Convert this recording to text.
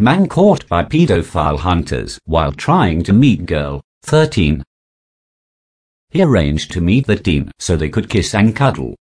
Man caught by pedophile hunters while trying to meet girl, 13. He arranged to meet the teen so they could kiss and cuddle.